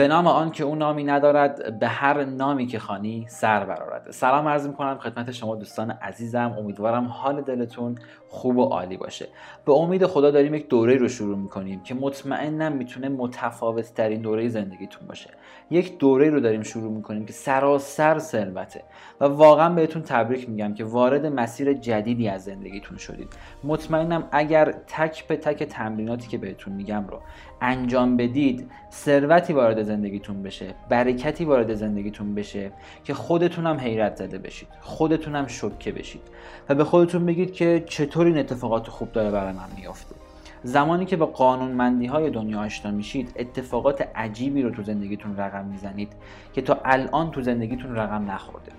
به نام آن که او نامی ندارد به هر نامی که خانی سر برارد سلام عرض می‌کنم خدمت شما دوستان عزیزم. امیدوارم حال دلتون خوب و عالی باشه. به امید خدا داریم یک دوره رو شروع می‌کنیم که مطمئنم می‌تونه متفاوت ترین دوره زندگیتون باشه. یک دوره رو داریم شروع می‌کنیم که سراسر ثروته و واقعا بهتون تبریک میگم که وارد مسیر جدیدی از زندگیتون شدید. مطمئنم اگر تک به تک تمریناتی که بهتون میگم رو انجام بدید ثروتی وارد زندگیتون بشه برکتی وارد زندگیتون بشه که خودتون هم حیرت زده بشید. خودتون هم شوکه بشید. و به خودتون بگید که چطور این اتفاقات خوب داره برای من میافته. زمانی که با قانونمندی های دنیا آشنا میشید اتفاقات عجیبی رو تو زندگیتون رقم می‌زنید که تا الان تو زندگیتون رقم نخورده.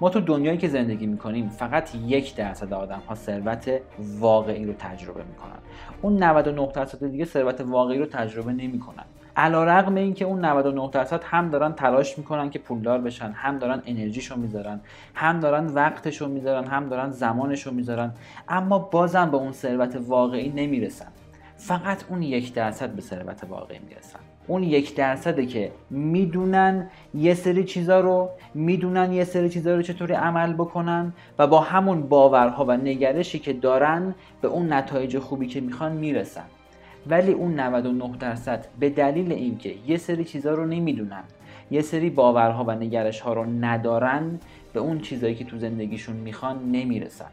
ما تو دنیایی که زندگی می‌کنیم فقط یک درصد آدم ها ثروت واقعی رو تجربه می‌کنن. اون 99 درصد دیگه ثروت واقعی رو تجربه نمی‌کنن. علا رقم این که اون 99 درصد هم دارن تلاش می‌کنن که پولدار بشن هم دارن انرژیشو می‌ذارن هم دارن وقتشو می‌ذارن هم دارن زمانشو می‌ذارن اما بازم به اون ثروت واقعی نمی‌رسن. فقط اون یک درصد به ثروت واقعی می‌رسن. اون یک درصده که می‌دونن یه سری چیزا رو می‌دونن یه سری چیزا رو چطوری عمل بکنن و با همون باورها و نگرشی که دارن به اون نتایج خوبی که می‌خوان می‌رسن. ولی اون 99 درصد به دلیل اینکه یه سری چیزا رو نمی‌دونن یه سری باورها و نگرش ها رو ندارن به اون چیزایی که تو زندگیشون می‌خوان نمی‌رسن.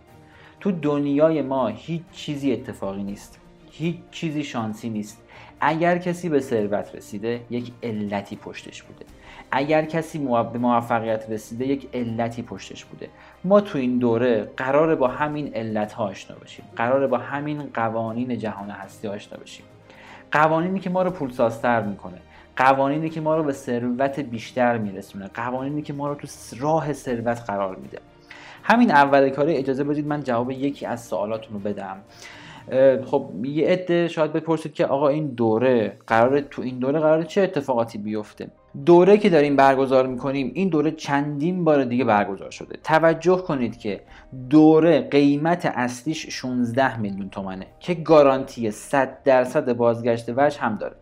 تو دنیای ما هیچ چیزی اتفاقی نیست هیچ چیزی شانسی نیست. اگر کسی به ثروت رسیده یک علتی پشتش بوده. اگر کسی به موفقیت رسیده یک علتی پشتش بوده. ما تو این دوره قراره با همین علت ها آشنا بشیم. قراره با همین قوانین جهان هستی آشنا بشیم. قوانینی که ما رو پولسازتر می‌کنه. قوانینی که ما رو به ثروت بیشتر میرسونه. قوانینی که ما رو تو راه ثروت قرار میده. همین اول کاری اجازه بدید من جواب یکی از سوالاتون رو بدم. خب یه عده شاید بپرسید که آقا این دوره قرار تو این دوره قرار چه اتفاقاتی بیفته؟ دوره که داریم برگزار می‌کنیم این دوره چندین بار دیگه برگزار شده. توجه کنید که دوره قیمت اصلیش 16 میلیون تومنه که گارانتی 100 درصد بازگشت وجه هم داره.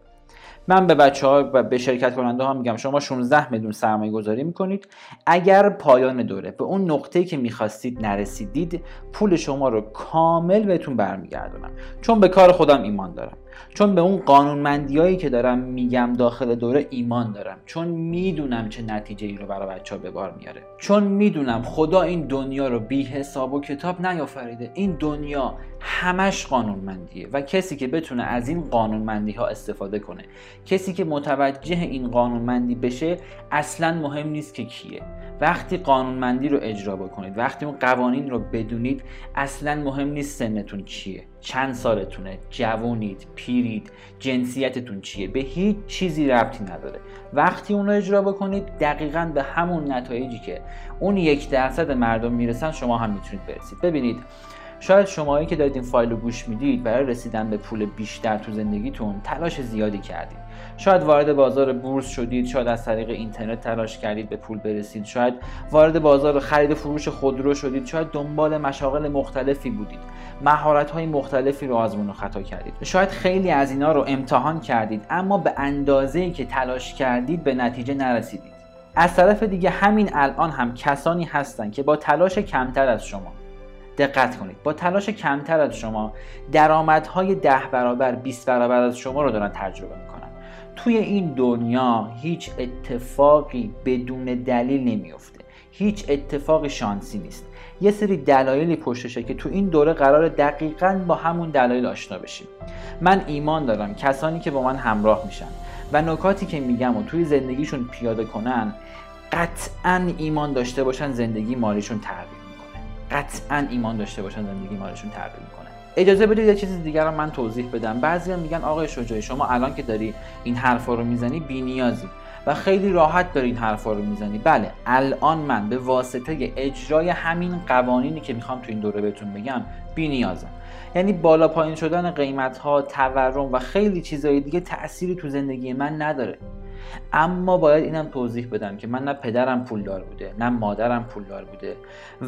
من به بچه ها و به شرکت کننده ها میگم شما 16 میلیون سرمایه گذاری می‌کنید. اگر پایان دوره به اون نقطه که می‌خواستید نرسیدید پول شما رو کامل بهتون برمیگردونم. چون به کار خودم ایمان دارم. چون به اون قانونمندیایی که دارم میگم داخل دوره ایمان دارم. چون می‌دونم چه نتیجه ای رو برای بچه ها به بار میاره. چون می‌دونم خدا این دنیا رو بی حساب و کتاب نیافریده. این دنیا همش قانونمندیه و کسی که بتونه از این قانونمندی ها استفاده کنه کسی که متوجه این قانونمندی بشه اصلا مهم نیست که کیه. وقتی قانونمندی رو اجرا بکنید وقتی اون قوانین رو بدونید اصلا مهم نیست سنتون چیه. چند سالتونه. جوونید پیرید. جنسیتتون چیه؟ به هیچ چیزی ربطی نداره. وقتی اون رو اجرا بکنید دقیقا به همون نتایجی که اون یک درصد مردم می‌رسن شما هم می‌تونید برسید. ببینید شاید شماهایی که دارید این فایل رو گوش می‌دید برای رسیدن به پول بیشتر تو زندگیتون تلاش زیادی کردید. شاید وارد بازار بورس شدید شاید از طریق اینترنت تلاش کردید به پول برسید. شاید وارد بازار خرید فروش خودرو شدید. شاید دنبال مشاغل مختلفی بودید. مهارت های مختلفی رو آزمون و خطا کردید. شاید خیلی از اینا رو امتحان کردید اما به اندازه که تلاش کردید به نتیجه نرسیدید. از طرف دیگه همین الان هم کسانی هستند که با تلاش کمتر از شما دقت کنید با تلاش کمتر از شما درآمدهای ده برابر 20 برابر از شما رو دارن تجربه توی این دنیا هیچ اتفاقی بدون دلیل نمیفته هیچ اتفاق شانسی نیست. یه سری دلایلی پشتشه که تو این دوره قرار دقیقا با همون دلایل آشنا بشیم. من ایمان دارم کسانی که با من همراه میشن و نکاتی که میگم و توی زندگیشون پیاده کنن قطعا ایمان داشته باشن زندگی مالیشون تغییر می‌کنه. قطعا ایمان داشته باشن زندگی مالیشون تغییر می‌کنه. اجازه بدید یه چیز دیگر رو من توضیح بدم. بعضی میگن آقای شجاعی شما الان که داری این حرفا رو می‌زنی بینیازی و خیلی راحت داری این حرفا رو می‌زنی. بله الان من به واسطه اجرای همین قوانینی که می‌خوام تو این دوره بهتون بگم بینیازم. یعنی بالا پایین شدن قیمت ها تورم و خیلی چیزهای دیگه تأثیری تو زندگی من نداره. اما باید اینم توضیح بدم که من نه پدرم پولدار بوده نه مادرم پولدار بوده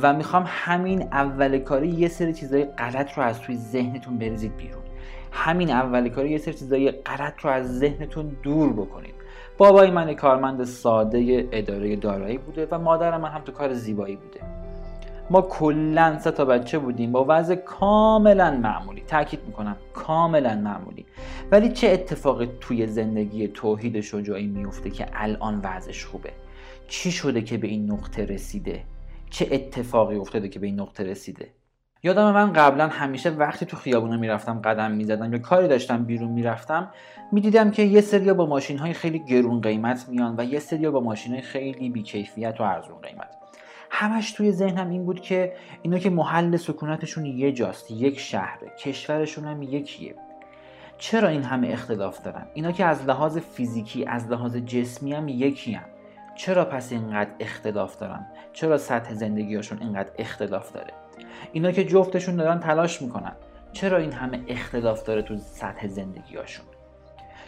و می‌خوام همین اول کاری یه سری چیزای غلط رو از توی ذهنتون بریزید بیرون. همین اول کاری یه سری چیزای غلط رو از ذهنتون دور بکنید. بابای من کارمند ساده اداره دارایی بوده و مادر من هم تو کار زیبایی بوده. ما کلا سه تا بچه بودیم. با وضع کاملا معمولی. تاکید می‌کنم کاملا معمولی. ولی چه اتفاقی توی زندگی توحید شجاعی میفته که الان وضعش خوبه؟ چی شده که به این نقطه رسیده؟ چه اتفاقی افتاده که به این نقطه رسیده؟ یادم من قبلا همیشه وقتی تو خیابونا می‌رفتم قدم می‌زدم یا کاری داشتم بیرون می‌رفتم می‌دیدم که یه سریا با ماشین های خیلی گرون قیمت میان و یه سریا با ماشین های خیلی بیکیفیت و ارزون قیمت. همش توی ذهنم این بود که اینا که محل سکونتشون یه جاست یک شهره کشورشون هم یکیه. چرا این همه اختلاف دارن؟ اینا که از لحاظ فیزیکی از لحاظ جسمی هم یکی هم. چرا پس اینقدر اختلاف دارن؟ چرا سطح زندگیشون اینقدر اختلاف داره؟ اینا که جفتشون دارن تلاش می‌کنن. چرا این همه اختلاف داره تو سطح زندگیاشون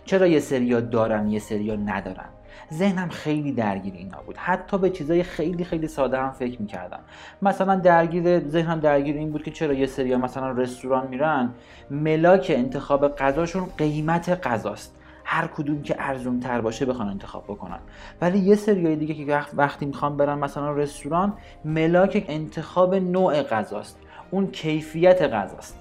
چرا یه سریا دارن یه سریا ندارن؟ ذهنم خیلی درگیر اینا بود. حتی به چیزای خیلی خیلی ساده هم فکر می‌کردم. مثلا درگیر ذهنم درگیر این بود که چرا یه سریا مثلا رستوران میرن ملاک انتخاب غذاشون قیمت غذاست. هر کدوم که ارزون تر باشه بخوان انتخاب بکنن. ولی یه سریای دیگه که وقتی می‌خوان برن مثلا رستوران ملاک انتخاب نوع غذاست. اون کیفیت غذاست.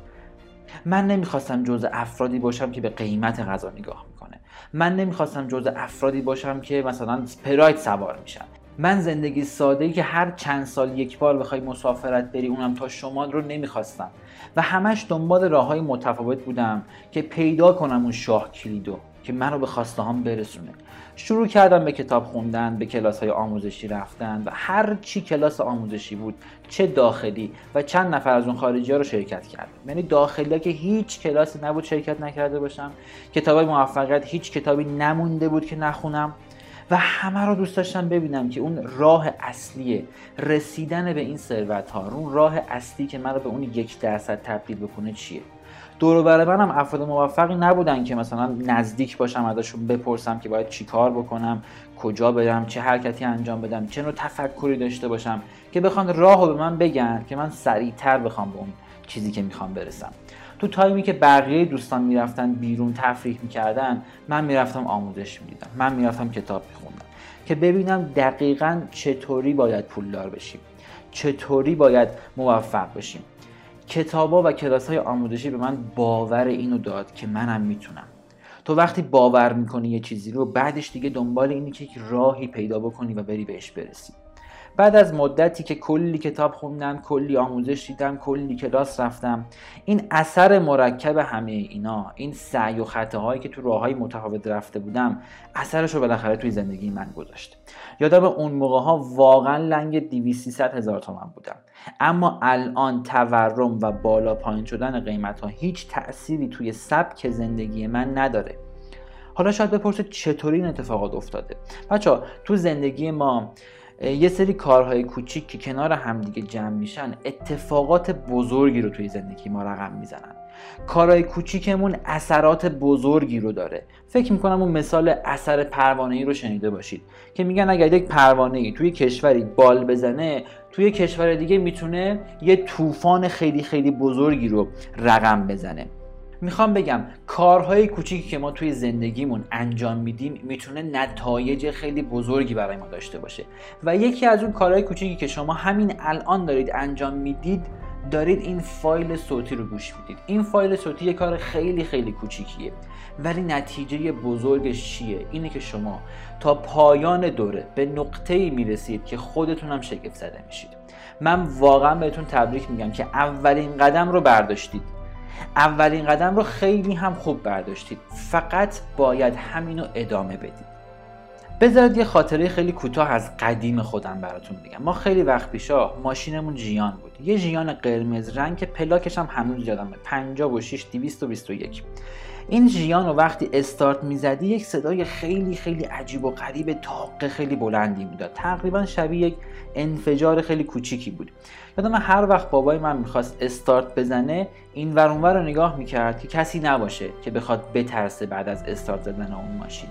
من نمی‌خواستم جز افرادی باشم که به قیمت غذا نگاه می‌کنه. من نمی‌خواستم جز افرادی باشم که مثلا پراید سوار میشن. من زندگی ساده که هر چند سال یک بار بخوای مسافرت بری اونم تا شمال رو نمی‌خواستم. و همش دنبال راه های متفاوت بودم که پیدا کنم اون شاه کلیدو. که منو به خواسته هم برسونه. شروع کردم به کتاب خوندن به کلاس های آموزشی رفتن و هر چی کلاس آموزشی بود چه داخلی و چند نفر از اون خارجی ها رو شرکت کردم. یعنی داخلی ها که هیچ کلاسی نبود شرکت نکرده باشم. کتاب موفقیت هیچ کتابی نمونده بود که نخونم. و همه رو دوست داشتم ببینم که اون راه اصلی رسیدن به این ثروت ها اون راه اصلی که من به اون یک درصد تبدیل بکنه چیه. دور بر منم افراد موفقی نبودن که مثلا نزدیک باشم ازشون بپرسم که باید چی کار بکنم کجا برم چه حرکتی انجام بدم چه نوع تفکری داشته باشم که بخوان راهو به من بگن که من سریعتر بخوام به اون چیزی که می‌خوام برسم. تو تایمی که بقیه دوستان می‌رفتن بیرون تفریح می‌کردن من می‌رفتم آموزش می‌دیدم. من می‌رفتم کتاب میخوندم که ببینم دقیقا چطوری باید پولدار بشیم چطوری باید موفق بشیم. کتابا و کلاس های آموزشی به من باور اینو داد که منم می‌تونم. تو وقتی باور می‌کنی یه چیزی رو بعدش دیگه دنبال اینی که یک راهی پیدا بکنی و بری بهش برسی. بعد از مدتی که کلی کتاب خوندم کلی آموزش دیدم کلی کلاس رفتم. این اثر مرکب همه اینا این سعی و خطاهایی که تو راههای متفاوت رفته بودم اثرش رو بالاخره توی زندگی من گذاشت. یادم اون موقع ها واقعا لنگ 200 هزار تومن بودم. اما الان تورم و بالا پایین شدن قیمت ها هیچ تأثیری توی سبک زندگی من نداره. حالا شاید بپرسید چطوری این اتفاقات افتاده؟ بچه تو زندگی ما یه سری کارهای کوچیک که کنار همدیگه جمع میشن اتفاقات بزرگی رو توی زندگی ما رقم می‌زنن. کارهای کوچیکمون اثرات بزرگی رو داره. فکر می‌کنم اون مثال اثر پروانه ای رو شنیده باشید که میگن اگر یک پروانه ای توی کشوری بال بزنه توی کشور دیگه می‌تونه یه طوفان خیلی خیلی بزرگی رو رقم بزنه. می‌خوام بگم کارهای کوچیکی که ما توی زندگیمون انجام میدیم می‌تونه نتایج خیلی بزرگی برای ما داشته باشه. و یکی از اون کارهای کوچیکی که شما همین الان دارید انجام می‌دید دارید این فایل صوتی رو گوش می‌دید. این فایل صوتی یه کار خیلی خیلی کوچیکیه ولی نتیجه بزرگش چیه؟ اینه که شما تا پایان دوره به نقطه ای می‌رسید که خودتون هم شگفت زده میشید. من واقعا بهتون تبریک میگم که اولین قدم رو برداشتید. اولین قدم رو خیلی هم خوب برداشتید. فقط باید همینو ادامه بدید. بذارید یه خاطره خیلی کوتاه از قدیم خودم براتون بگم. ما خیلی وقت پیشا ماشینمون جیان بود. یه جیان قرمز رنگ که پلاکش هم هنوز یادمه. 56 221 این جیان رو وقتی استارت می‌زدی یک صدای خیلی خیلی عجیب و غریب تاق خیلی بلندی می‌داد تقریبا شبیه یک انفجار خیلی کوچیکی بود. یادم هر وقت بابای من می‌خواست استارت بزنه این ورونور رو نگاه می‌کرد که کسی نباشه که بخواد بترسه بعد از استارت زدن اون ماشین.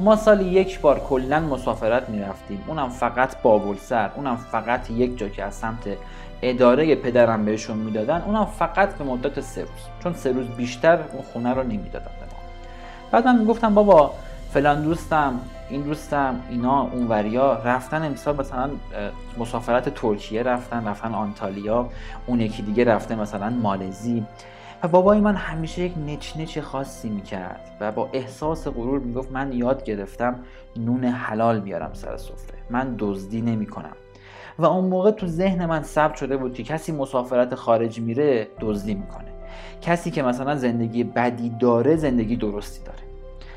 ما سال یک بار کلا مسافرت می‌رفتیم. اونم فقط بابلسر اونم فقط یک جا که از سمت اداره پدرم بهشون می‌دادن اونم فقط به مدت سه روز. چون سه روز بیشتر اون خونه رو نمی‌دادن به ما. بعد من می‌گفتم بابا فلان دوستم این دوستم اینا اونوریا رفتن امسال مثلا مسافرت ترکیه رفتن رفتن آنتالیا اون یکی دیگه رفته مثلا مالزی. و بابای من همیشه یک نچ نچ خاصی می‌کرد و با احساس غرور می‌گفت من یاد گرفتم نون حلال بیارم سر سفره. من دزدی نمی‌کنم. و اون موقع تو ذهن من ثبت شده بود که کسی مسافرت خارج میره دزدی می‌کنه. کسی که مثلا زندگی بدی داره زندگی درستی داره.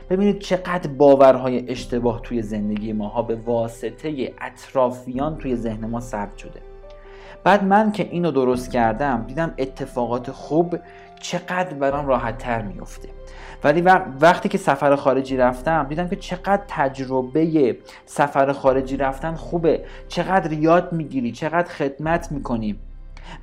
ببینید چقدر باورهای اشتباه توی زندگی ماها به واسطه اطرافیان توی ذهن ما ثبت شده. بعد من که اینو درست کردم دیدم اتفاقات خوب چقدر برام راحت تر میفته ولی وقتی که سفر خارجی رفتم دیدم که چقدر تجربه سفر خارجی رفتن خوبه. چقدر یاد می‌گیری چقدر خدمت می‌کنیم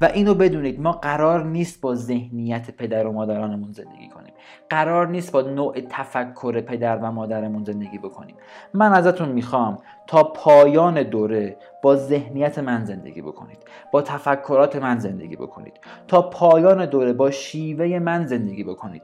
و اینو بدونید ما قرار نیست با ذهنیت پدر و مادرانمون زندگی کنیم. قرار نیست با نوع تفکر پدر و مادرمون زندگی بکنیم. من ازتون می‌خوام تا پایان دوره با ذهنیت من زندگی بکنید. با تفکرات من زندگی بکنید. تا پایان دوره با شیوه من زندگی بکنید.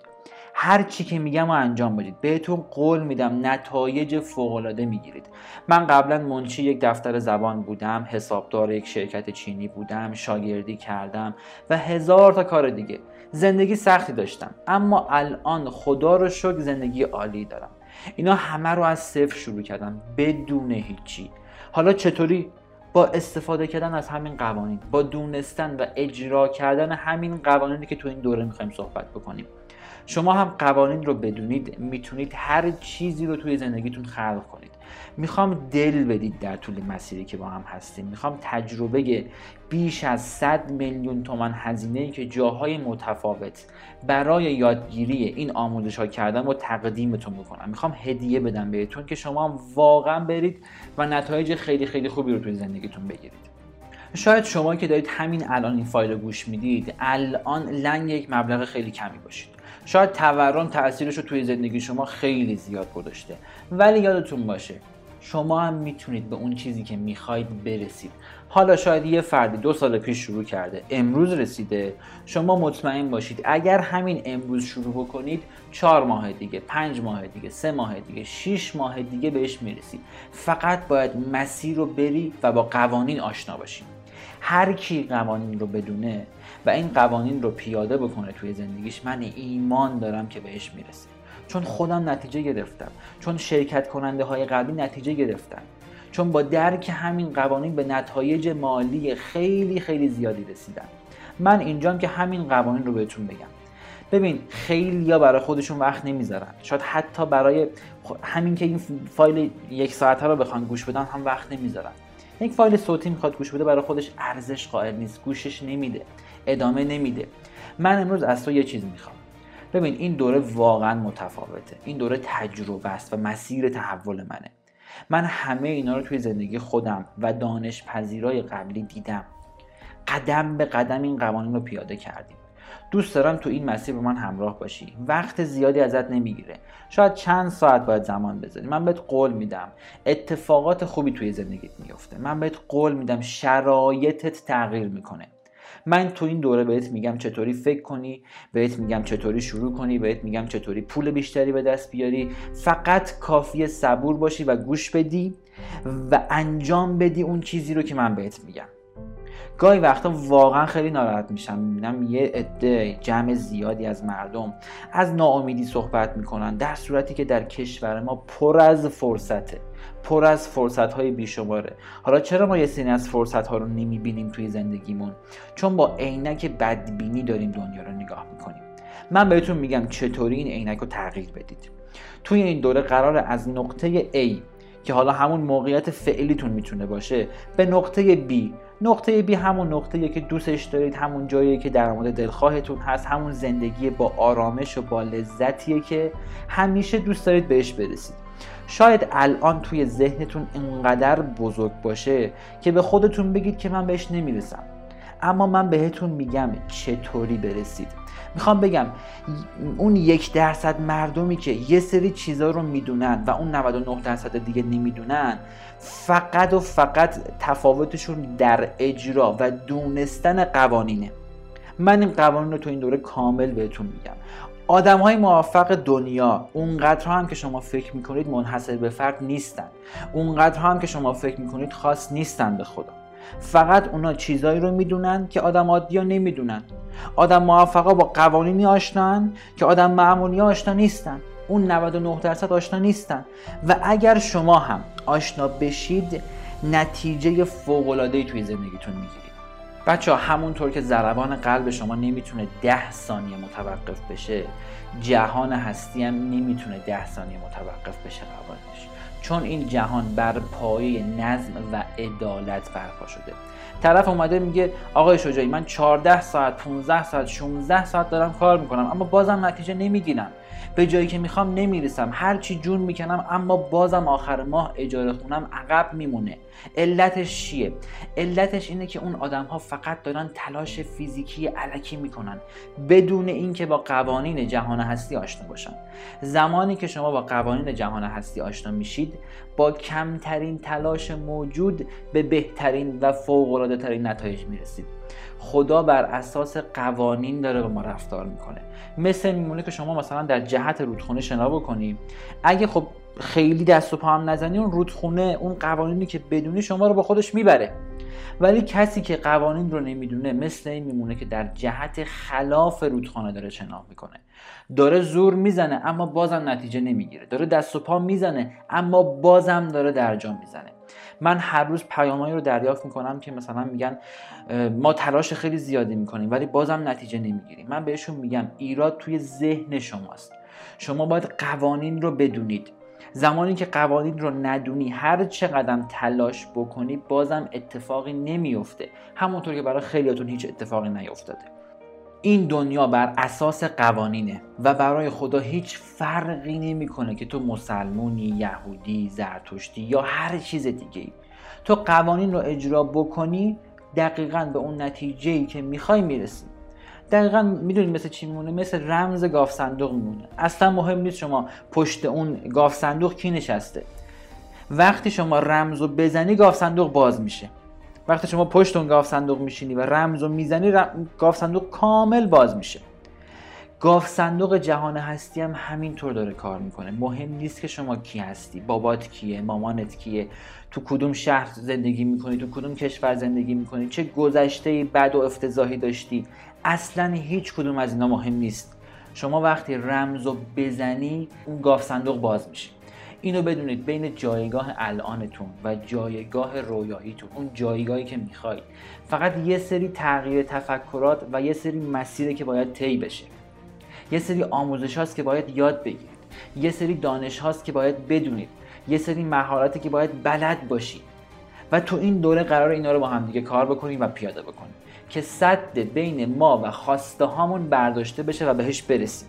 هر چی که میگم و انجام بدید. بهتون قول میدم نتایج فوق العاده می‌گیرید. من قبلا منشی یک دفتر زبان بودم حسابدار یک شرکت چینی بودم شاگردی کردم و هزار تا کار دیگه. زندگی سختی داشتم. اما الان خدا رو شکر زندگی عالی دارم. اینا همه رو از صفر شروع کردم بدون هیچی. حالا چطوری؟ با استفاده کردن از همین قوانین با دونستن و اجرا کردن همین قوانینی که تو این دوره می‌خوایم صحبت بکنیم. شما هم قوانین رو بدونید می‌تونید هر چیزی رو توی زندگیتون خلق کنید. می‌خوام دل بدید در طول مسیری که با هم هستیم. می‌خوام تجربه بیش از 100 میلیون تومن هزینه ای که جاهای متفاوت برای یادگیری این آموزش ها کردم و تقدیمتون بکنم. می‌خوام هدیه بدم بهتون که شما هم واقعا برید و نتایج خیلی خیلی خوبی رو توی زندگیتون بگیرید. شاید شما که دارید همین الان این فایل رو گوش می‌دید الان لنگ یک مبلغ خیلی کمی باشید. شاید تورم تاثیرش رو توی زندگی شما خیلی زیاد گذاشته. ولی یادتون باشه شما هم می‌تونید به اون چیزی که می‌خواید برسید. حالا شاید یه فردی دو سال پیش شروع کرده امروز رسیده. شما مطمئن باشید اگر همین امروز شروع بکنید چهار ماه دیگه پنج ماه دیگه سه ماه دیگه شیش ماه دیگه بهش می‌رسید. فقط باید مسیر رو بری و با قوانین آشنا باشید هر کی قوانین رو بدونه و این قوانین رو پیاده بکنه توی زندگیش من ایمان دارم که بهش می‌رسه. چون خودم نتیجه گرفتم. چون شرکت کننده های قبلی نتیجه گرفتن. چون با درک همین قوانین به نتایج مالی خیلی خیلی زیادی رسیدم. من اینجام که همین قوانین رو بهتون بگم. ببین خیلی یا برای خودشون وقت نمی‌ذارن. شاید حتی برای همین که این فایل یک ساعته رو بخوان گوش بدن هم وقت نمی‌ذارن. یک فایل صوتی می‌خواد گوش بده برای خودش ارزش قائل نیست گوشش نمیده ادامه نمیده. من امروز از تو یه چیز می‌خوام. ببین این دوره واقعا متفاوته. این دوره تجربه است و مسیر تحول منه. من همه اینا رو توی زندگی خودم و دانش پذیرای قبلی دیدم. قدم به قدم این قوانین رو پیاده کردیم. دوست دارم تو این مسیر با من همراه باشی. وقت زیادی ازت نمی‌گیره. شاید چند ساعت باید زمان بذاری. من بهت قول میدم. اتفاقات خوبی توی زندگیت میفته من بهت قول میدم شرایطت تغییر می‌کنه. من تو این دوره بهت میگم چطوری فکر کنی بهت میگم چطوری شروع کنی بهت میگم چطوری پول بیشتری به دست بیاری. فقط کافی صبور باشی و گوش بدی و انجام بدی اون چیزی رو که من بهت میگم. گاهی وقتا واقعا خیلی ناراحت میشم. می‌بینم یه عده جمع زیادی از مردم از ناامیدی صحبت می‌کنن در صورتی که در کشور ما پر از فرصته. پر از فرصت های بیشماره. حالا چرا ما یه سری از فرصت ها رو نمی‌بینیم توی زندگیمون؟ چون با عینک بدبینی داریم دنیا رو نگاه می‌کنیم. من بهتون میگم چطوری این عینک رو تغییر بدید. توی این دوره قرار از نقطه A که حالا همون موقعیت فعلیتون می‌تونه باشه به نقطه B. نقطه بی همون نقطه که دوستش دارید همون جایی که در مورد دلخواهتون هست همون زندگی با آرامش و با لذتیه که همیشه دوست دارید بهش برسید. شاید الان توی ذهنتون اینقدر بزرگ باشه که به خودتون بگید که من بهش نمی‌رسم. اما من بهتون میگم چطوری برسید. می‌خوام بگم اون یک درصد مردمی که یه سری چیزا رو می‌دونن و اون 99 درصد دیگه نمی‌دونن فقط و فقط تفاوتشون در اجرا و دونستن قوانینه. من این قوانین رو تو این دوره کامل بهتون میگم. آدم های موفق دنیا اونقدر هم که شما فکر می‌کنید منحصر به فرد نیستن. اونقدر هم که شما فکر می‌کنید خاص نیستن به خدا. فقط اونا چیزایی رو می‌دونن که آدم عادی ها نمی‌دونن. آدم موفقا با قوانینی آشنان که آدم معمولی آشنا نیستن. اون 99 درصد آشنا نیستن. و اگر شما هم آشنا بشید نتیجه فوق العاده توی زندگیتون می‌گیرید بچه ها همونطور که ضربان قلب شما نمی‌تونه ده ثانیه متوقف بشه جهان هستی هم نمی‌تونه ده ثانیه متوقف بشه قوانینش چون این جهان بر پایه نظم و عدالت برپا شده. طرف اومده میگه آقای شجاعی من 14 ساعت 15 ساعت 16 ساعت دارم کار می‌کنم اما بازم نتیجه نمی‌گیرم. به جایی که می‌خوام نمی‌رسم. هر چی جون می‌کنم اما بازم آخر ماه اجاره خونم عقب میمونه. علتش چیه؟ علتش اینه که اون آدم ها فقط دارن تلاش فیزیکی علکی می‌کنن. بدون اینکه با قوانین جهان هستی آشنا باشن. زمانی که شما با قوانین جهان هستی آشنا میشید با کمترین تلاش موجود به بهترین و فوق العاده ترین نتایج می‌رسید. خدا بر اساس قوانین داره با ما رفتار می‌کنه. مثل میمونه که شما مثلا در جهت رودخونه شنا بکنی. اگه خب خیلی دست و پا هم نزنی اون رودخونه اون قوانینی که بدونی شما رو با خودش می‌بره. ولی کسی که قوانین رو نمی‌دونه مثل این میمونه که در جهت خلاف رودخانه داره شنا می‌کنه. داره زور می‌زنه اما بازم نتیجه نمی‌گیره. داره دست و پا می‌زنه اما بازم داره درجا می‌زنه. من هر روز پیامایی رو دریافت می‌کنم که مثلا میگن ما تلاش خیلی زیادی می‌کنیم ولی بازم نتیجه نمی‌گیریم. من بهشون میگم ایراد توی ذهن شماست. شما باید قوانین رو بدونید. زمانی که قوانین رو ندونی هر چقدر تلاش بکنی بازم اتفاقی نمیفته همونطور که برای خیلیاتون هیچ اتفاقی نیفتاده. این دنیا بر اساس قوانینه و برای خدا هیچ فرقی نمی‌کنه که تو مسلمونی، یهودی، زرتشتی یا هر چیز دیگه ای. تو قوانین رو اجرا بکنی دقیقا به اون نتیجه ای که می‌خوای می‌رسی. دقیقا می‌دونید مثل چی میمونه؟ مثل رمز گاف صندوق میمونه. اصلا مهم نیست شما پشت اون گاف صندوق کی نشسته. وقتی شما رمز رو بزنی گاف صندوق باز میشه. وقتی شما پشت اون گاف صندوق میشینی و رمز رو می‌زنی گاف صندوق کامل باز میشه. گاف صندوق جهان هستی هم همینطور داره کار می‌کنه. مهم نیست که شما کی هستی. بابات کیه؟ مامانت کیه؟ تو کدوم شهر زندگی می‌کنی؟ تو کدوم کشور زندگی می‌کنی؟ چه گذشته بد و افتضاحی داشتی؟ اصلا هیچ کدوم از اینا مهم نیست. شما وقتی رمز رو بزنی اون گاف صندوق باز میشه. اینو بدونید بین جایگاه الانتون و جایگاه رویاییتون اون جایگاهی که می‌خواید فقط یه سری تغییر تفکرات و یه سری مسیره که باید طی بشه. یه سری آموزش هاست که باید یاد بگیرید. یه سری دانش هاست که باید بدونید. یه سری مهارتی که باید بلد باشید. و تو این دوره قرار اینا رو با هم دیگه کار بکنیم و پیاده بکنیم که صد بین ما و خواسته هامون برداشته بشه و بهش برسیم.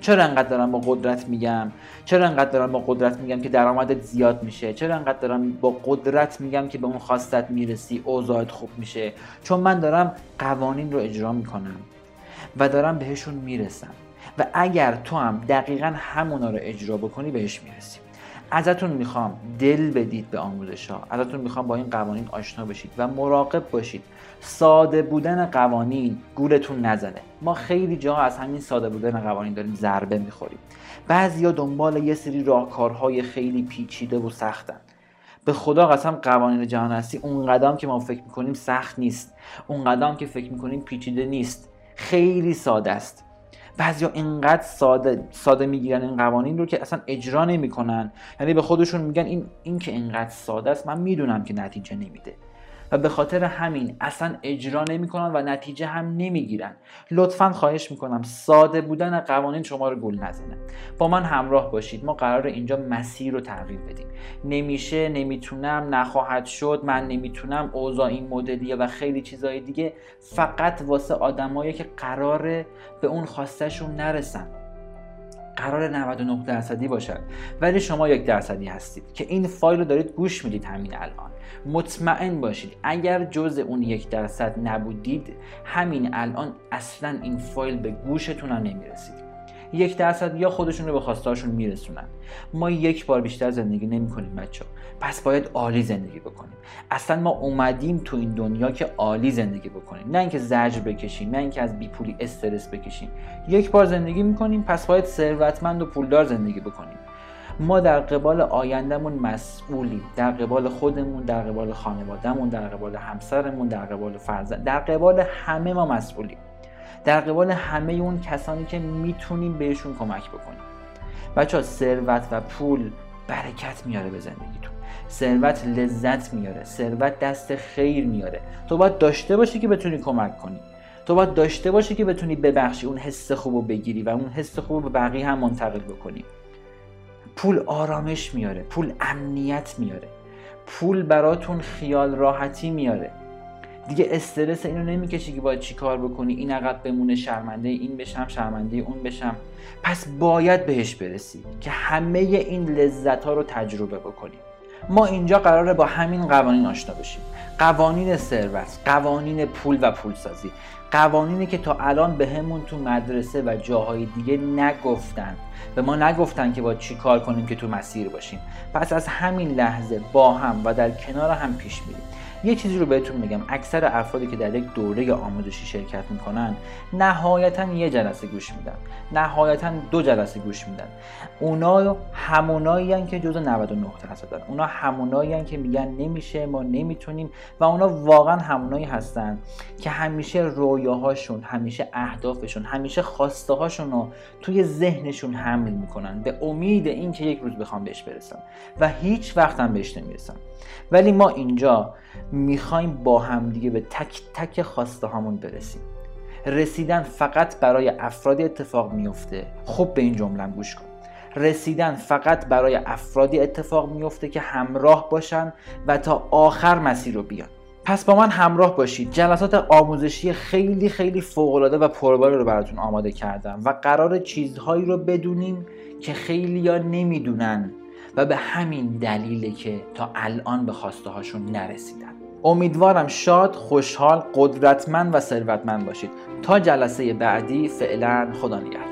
چرا انقدر دارم با قدرت میگم؟ چرا انقدر دارم با قدرت میگم که درآمدت زیاد میشه؟ چرا انقدر دارم با قدرت میگم که به اون خواستت می‌رسی؟ اوضاعت خوب میشه. چون من دارم قوانین رو اجرا می‌کنم و دارم بهشون می‌رسم. و اگر تو هم دقیقا همونا رو اجرا بکنی بهش می‌رسی ازتون می‌خوام دل بدید به آموزش ها. ازتون می‌خوام با این قوانین آشنا بشید و مراقب باشید. ساده بودن قوانین گولتون نزنه. ما خیلی جا از همین ساده بودن قوانین داریم ضربه می‌خوریم. بعضیا دنبال یه سری راهکارهای خیلی پیچیده و سختن. به خدا قسم قوانین جهان هستی اون قدم که ما فکر می‌کنیم سخت نیست. اون قدم که فکر می‌کنیم پیچیده نیست. خیلی ساده است. بعضیا اینقدر ساده ساده می‌گیرن این قوانین رو که اصلا اجرا نمی‌کنن. یعنی به خودشون میگن این این که اینقدر ساده است من می‌دونم که نتیجه نمیده. و به خاطر همین اصلا اجرا نمی‌کنن و نتیجه هم نمی‌گیرن. لطفا خواهش می‌کنم ساده بودن قوانین شما رو گول نزنه. با من همراه باشید. ما قرار اینجا مسیر رو تغییر بدیم. نمیشه نمی‌تونم نخواهد شد من نمی‌تونم اوضاع این مدلیه و خیلی چیزهای دیگه. فقط واسه آدمایی که قراره به اون خواستشون نرسن. قرار 99 درصدی باشد. ولی شما یک درصدی هستید که این فایل رو دارید گوش می‌دید همین الان. مطمئن باشید اگر جز اون یک درصد نبودید همین الان اصلا این فایل به گوشتون هم نمی‌رسید. یک درصد یا خودشون رو به خواستهاشون میرسونن. ما یک بار بیشتر زندگی نمی‌کنیم بچه پس باید عالی زندگی بکنیم. اصلا ما اومدیم تو این دنیا که عالی زندگی بکنیم. نه اینکه زجر بکشیم نه اینکه از بیپولی استرس بکشیم. یک بار زندگی می‌کنیم پس باید ثروتمند و پولدار زندگی بکنیم. ما در قبال آیندهمون مسئولیم. در قبال خودمون در قبال خانوادهمون در قبال همسرمون در قبال فرزند در قبال همه ما مسئولیم. در قبال همه اون کسانی که می‌تونیم بهشون کمک بکنیم. بچه ثروت و پول برکت میاره به زندگیتون. ثروت لذت میاره ثروت دست خیر میاره. تو باید داشته باشی که بتونی کمک کنی. تو باید داشته باشی که بتونی ببخشی اون حس خوب رو بگیری و اون حس خوب رو به بقیه هم منتقل بکنی. پول آرامش میاره پول امنیت میاره. پول براتون خیال راحتی میاره. دیگه استرس اینو نمی‌کشی که باید چی کار بکنی؟ این عقب بمونه شرمنده این بشم شرمنده اون بشم. پس باید بهش برسی که همه این لذت ها رو تجربه بکنیم ما اینجا قراره با همین قوانین آشنا بشیم. قوانین ثروت قوانین پول و پولسازی. قوانینی که تا الان به همون تو مدرسه و جاهای دیگه نگفتن. به ما نگفتن که با چی کار کنیم که تو مسیر باشیم. پس از همین لحظه با هم و در کنار هم پیش میریم. یه چیزی رو بهتون میگم. اکثر افرادی که در یک دوره آموزشی شرکت می‌کنن نهایتا یه جلسه گوش میدن. نهایتا دو جلسه گوش میدن. اونا همونایی که جز 99 درصدن اونا همونایی که میگن نمیشه ما نمی‌تونیم و اونا واقعا همونایی هستن که همیشه رویاهاشون همیشه اهدافشون همیشه خواسته هاشون رو توی ذهنشون حمل می‌کنن به امید اینکه یک روز بخوام بهش برسن و هیچ وقت هم بهش نمی‌رسن ولی ما اینجا می‌خوایم با هم دیگه به تک تک خواسته هامون برسیم. رسیدن فقط برای افرادی اتفاق میفته خوب به این جمله گوش کن. رسیدن فقط برای افرادی اتفاق میفته که همراه باشن و تا آخر مسیر رو بیان. پس با من همراه باشید. جلسات آموزشی خیلی خیلی فوقالعاده و پرباری رو براتون آماده کردم و قرار چیزهایی رو بدونیم که خیلی ها نمی‌دونن و به همین دلیله که تا الان به خواسته هاشون نرسیدن. امیدوارم شاد، خوشحال، قدرتمند و ثروتمند باشید. تا جلسه بعدی فعلا خدا نگهدار.